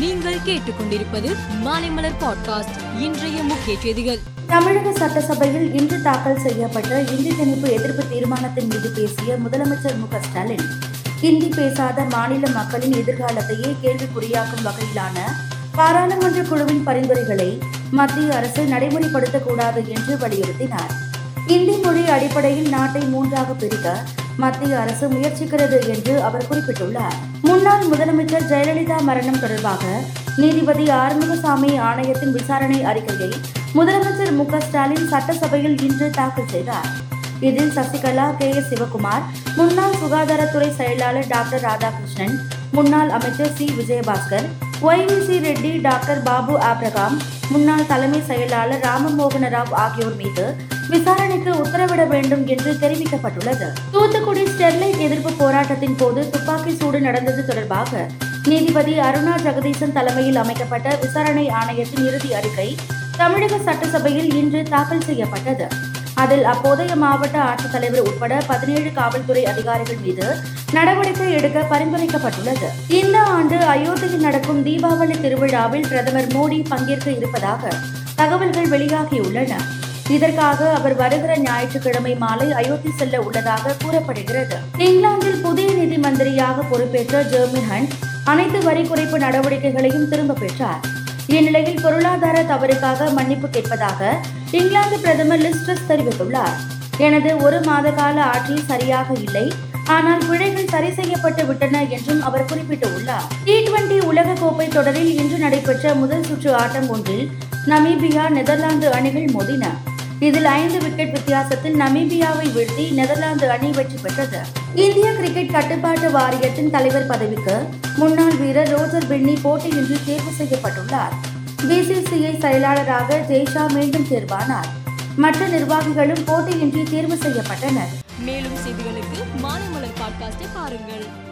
நீங்கள் கேட்டுக்கொண்டிருப்பது மாலைமலர் பாட்காஸ்ட் இன்றைய முக்கிய செய்திகள். தமிழக சட்டசபையில் இன்று தாக்கல் செய்யப்பட்ட இந்தி திணிப்பு எதிர்ப்பு தீர்மானத்தின் மீது பேசிய முதலமைச்சர் மு ஸ்டாலின் இந்தி பேசாத மாநில மக்களின் எதிர்காலத்தையே கேள்விக்குறியாக்கும் வகையிலான பாராளுமன்ற குழுவின் பரிந்துரைகளை மத்திய அரசு நடைமுறைப்படுத்தக்கூடாது என்று வலியுறுத்தினார். இந்தி மொழி அடிப்படையில் நாட்டை மூன்றாக பிரிக்க மத்திய அரசு முயற்சிக்கிறது என்று அவர் குறிப்பிட்டுள்ளார். முன்னாள் முதலமைச்சர் ஜெயலலிதா மரணம் தொடர்பாக நீதிபதி ஆறுமுகசாமி ஆணையத்தின் விசாரணை அறிக்கையை முதலமைச்சர் மு ஸ்டாலின் சட்டசபையில் இன்று தாக்கல் செய்தார். இதில் சசிகலா கே எஸ் சிவகுமார் முன்னாள் சுகாதாரத்துறை செயலாளர் டாக்டர் ராதாகிருஷ்ணன் முன்னாள் அமைச்சர் C. Vijayabaskar YVC Reddy doctor Babu Abraham முன்னாள் தலைமை செயலாளர் ராமமோகன ராவ் ஆகியோர் மீது விசாரணைக்கு உத்தரவிட வேண்டும் என்று தெரிவிக்கப்பட்டுள்ளது. தூத்துக்குடி ஸ்டெர்லைட் எதிர்ப்பு போராட்டத்தின் போது துப்பாக்கி சூடு நடந்தது தொடர்பாக நீதிபதி அருணா ஜெகதீசன் தலைமையில் அமைக்கப்பட்ட விசாரணை ஆணையத்தின் இறுதி அறிக்கை தமிழக சட்டசபையில் இன்று தாக்கல் செய்யப்பட்டது. அதில் அப்போதைய மாவட்ட ஆட்சித்தலைவர் உட்பட பதினேழு காவல்துறை அதிகாரிகள் மீது நடவடிக்கை எடுக்க பரிந்துரைக்கப்பட்டுள்ளது. இந்த ஆண்டு அயோத்தியில் நடக்கும் தீபாவளி திருவிழாவில் பிரதமர் மோடி பங்கேற்க இருப்பதாக தகவல்கள் வெளியாகியுள்ளன. இதற்காக அவர் வருகிற ஞாயிற்றுக்கிழமை மாலை அயோத்தி செல்ல உள்ளதாக கூறப்படுகிறது. இங்கிலாந்தில் புதிய நிதி மந்திரியாக பொறுப்பேற்ற ஜெர்மி ஹண்ட் அனைத்து வரி குறைப்பு நடவடிக்கைகளையும் திரும்ப பெற்றார். இந்நிலையில் பொருளாதார தவறுக்காக மன்னிப்பு கேட்பதாக இங்கிலாந்து பிரதமர் லிஸ்ட்ரஸ் தெரிவித்துள்ளார். எனது ஒரு மாத கால ஆட்சி சரியாக இல்லை. ஆனால் பிழைகள் சரி செய்யப்பட்டு விட்டன என்றும் அவர் குறிப்பிட்டுள்ளார். டி டுவெண்டி உலக கோப்பை தொடரில் இன்று நடைபெற்ற முதல் சுற்று ஆட்டம் ஒன்றில் நமீபியா நெதர்லாந்து அணிகள் மோதின. இதில் ஐந்து விக்கெட் வித்தியாசத்தில் நமீபியாவை வீழ்த்தி நெதர்லாந்து அணி வெற்றி பெற்றது. இந்திய கிரிக்கெட் கட்டுப்பாட்டு வாரியத்தின் தலைவர் பதவிக்கு முன்னாள் வீரர் ரோஜர் பின்னி போட்டியின்றி தேர்வு செய்யப்பட்டுள்ளார். பிசிசிஐ செயலாளராக ஜெய்ஷா மீண்டும் தேர்வானார். மற்ற நிர்வாகிகளும் போட்டியின்றி தேர்வு செய்யப்பட்டனர். மேலும் செய்திகளுக்கு பாட்காஸ்டை பாருங்கள்.